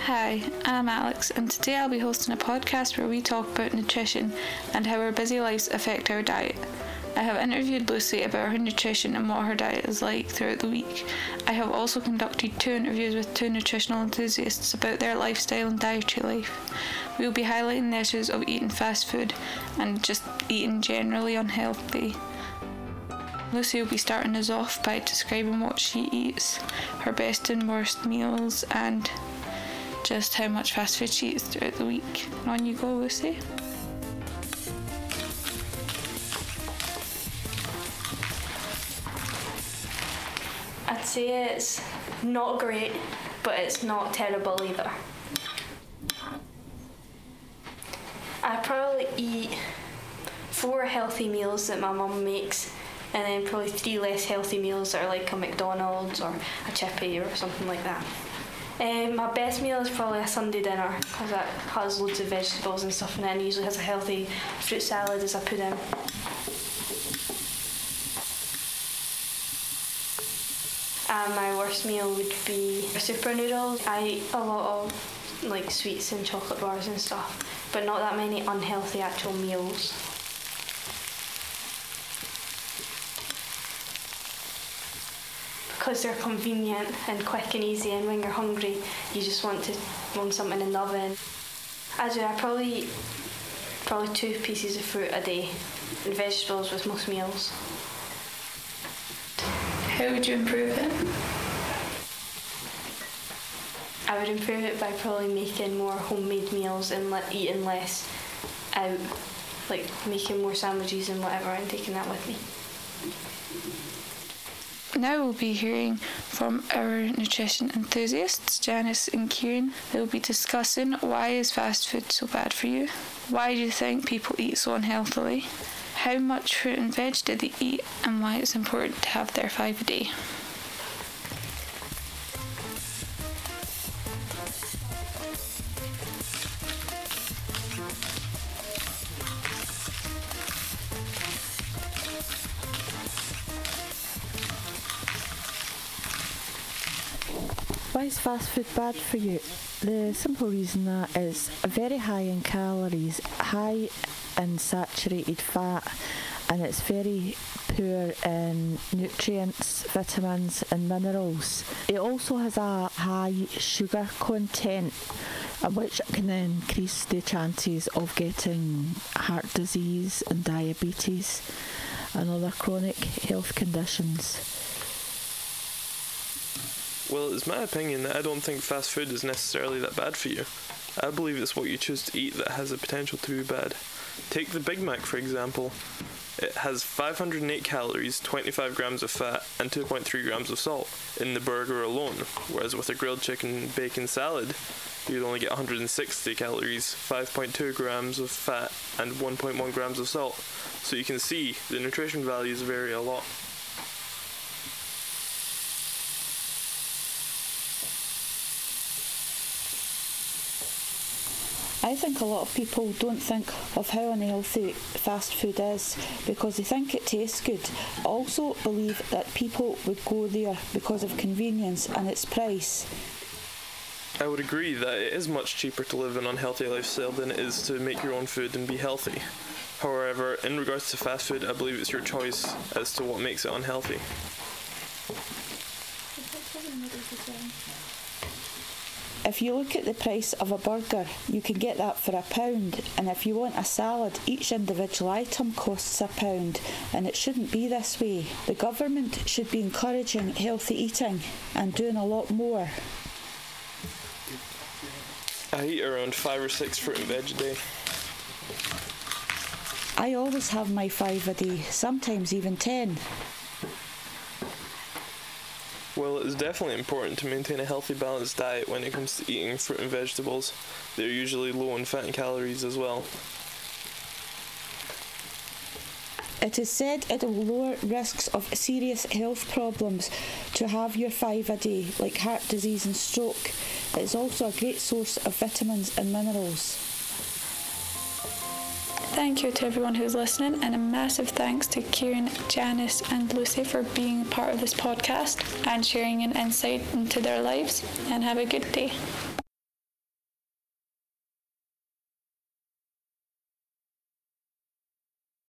Hi, I'm Alex, and today I'll be hosting a podcast where we talk about nutrition and how our busy lives affect our diet. I have interviewed Lucy about her nutrition and what her diet is like throughout the week. I have also conducted two interviews with two nutritional enthusiasts about their lifestyle and dietary life. We will be highlighting the issues of eating fast food and just eating generally unhealthy. Lucy will be starting us off by describing what she eats, her best and worst meals, and just how much fast food she eats throughout the week. On you go, Lucy. I'd say it's not great, but it's not terrible either. I probably eat four healthy meals that my mum makes, and then probably three less healthy meals that are like a McDonald's or a chippy or something like that. Um, my best meal is probably a Sunday dinner because it has loads of vegetables and stuff in it and usually has a healthy fruit salad as a pudding. And my worst meal would be super noodles. I eat a lot of like sweets and chocolate bars and stuff, but not that many unhealthy actual meals. Because they're convenient and quick and easy, and when you're hungry, you just want to want something in the oven. I do. I probably eat probably two pieces of fruit a day and vegetables with most meals. How would you improve it? I would improve it by probably making more homemade meals and le- eating less out, like making more sandwiches and whatever, and taking that with me. Now we'll be hearing from our nutrition enthusiasts, Janice and Kieran. They'll be discussing why is fast food so bad for you? Why do you think people eat so unhealthily? How much fruit and veg do they eat and why it's important to have their five a day? Why is fast food bad for you? The simple reason that is very high in calories, high in saturated fat, and it's very poor in nutrients, vitamins, and minerals. It also has a high sugar content, uh, which can increase the chances of getting heart disease and diabetes and other chronic health conditions. Well, it's my opinion that I don't think fast food is necessarily that bad for you. I believe it's what you choose to eat that has the potential to be bad. Take the Big Mac, for example. It has 508 calories, 25 grams of fat, and 2.3 grams of salt in the burger alone, whereas with a grilled chicken bacon salad, you'd only get 160 calories, 5.2 grams of fat, and 1.1 grams of salt. So you can see the nutrition values vary a lot. I think a lot of people don't think of how unhealthy fast food is because they think it tastes good. Also believe that people would go there because of convenience and its price. I would agree that it is much cheaper to live an unhealthy lifestyle than it is to make your own food and be healthy. However, in regards to fast food, I believe it's your choice as to what makes it unhealthy. If you look at the price of a burger, you can get that for a pound, and if you want a salad, each individual item costs a pound, and it shouldn't be this way. The government should be encouraging healthy eating and doing a lot more. I eat around five or six fruit and veg a day. I always have my five a day, sometimes even ten. Well, it's definitely important to maintain a healthy, balanced diet when it comes to eating fruit and vegetables. They're usually low in fat and calories as well. It is said it will lower risks of serious health problems to have your five a day, like heart disease and stroke. It is also a great source of vitamins and minerals. Thank you to everyone who's listening, and a massive thanks to Kieran, Janice, and Lucy for being part of this podcast and sharing an insight into their lives. And have a good day.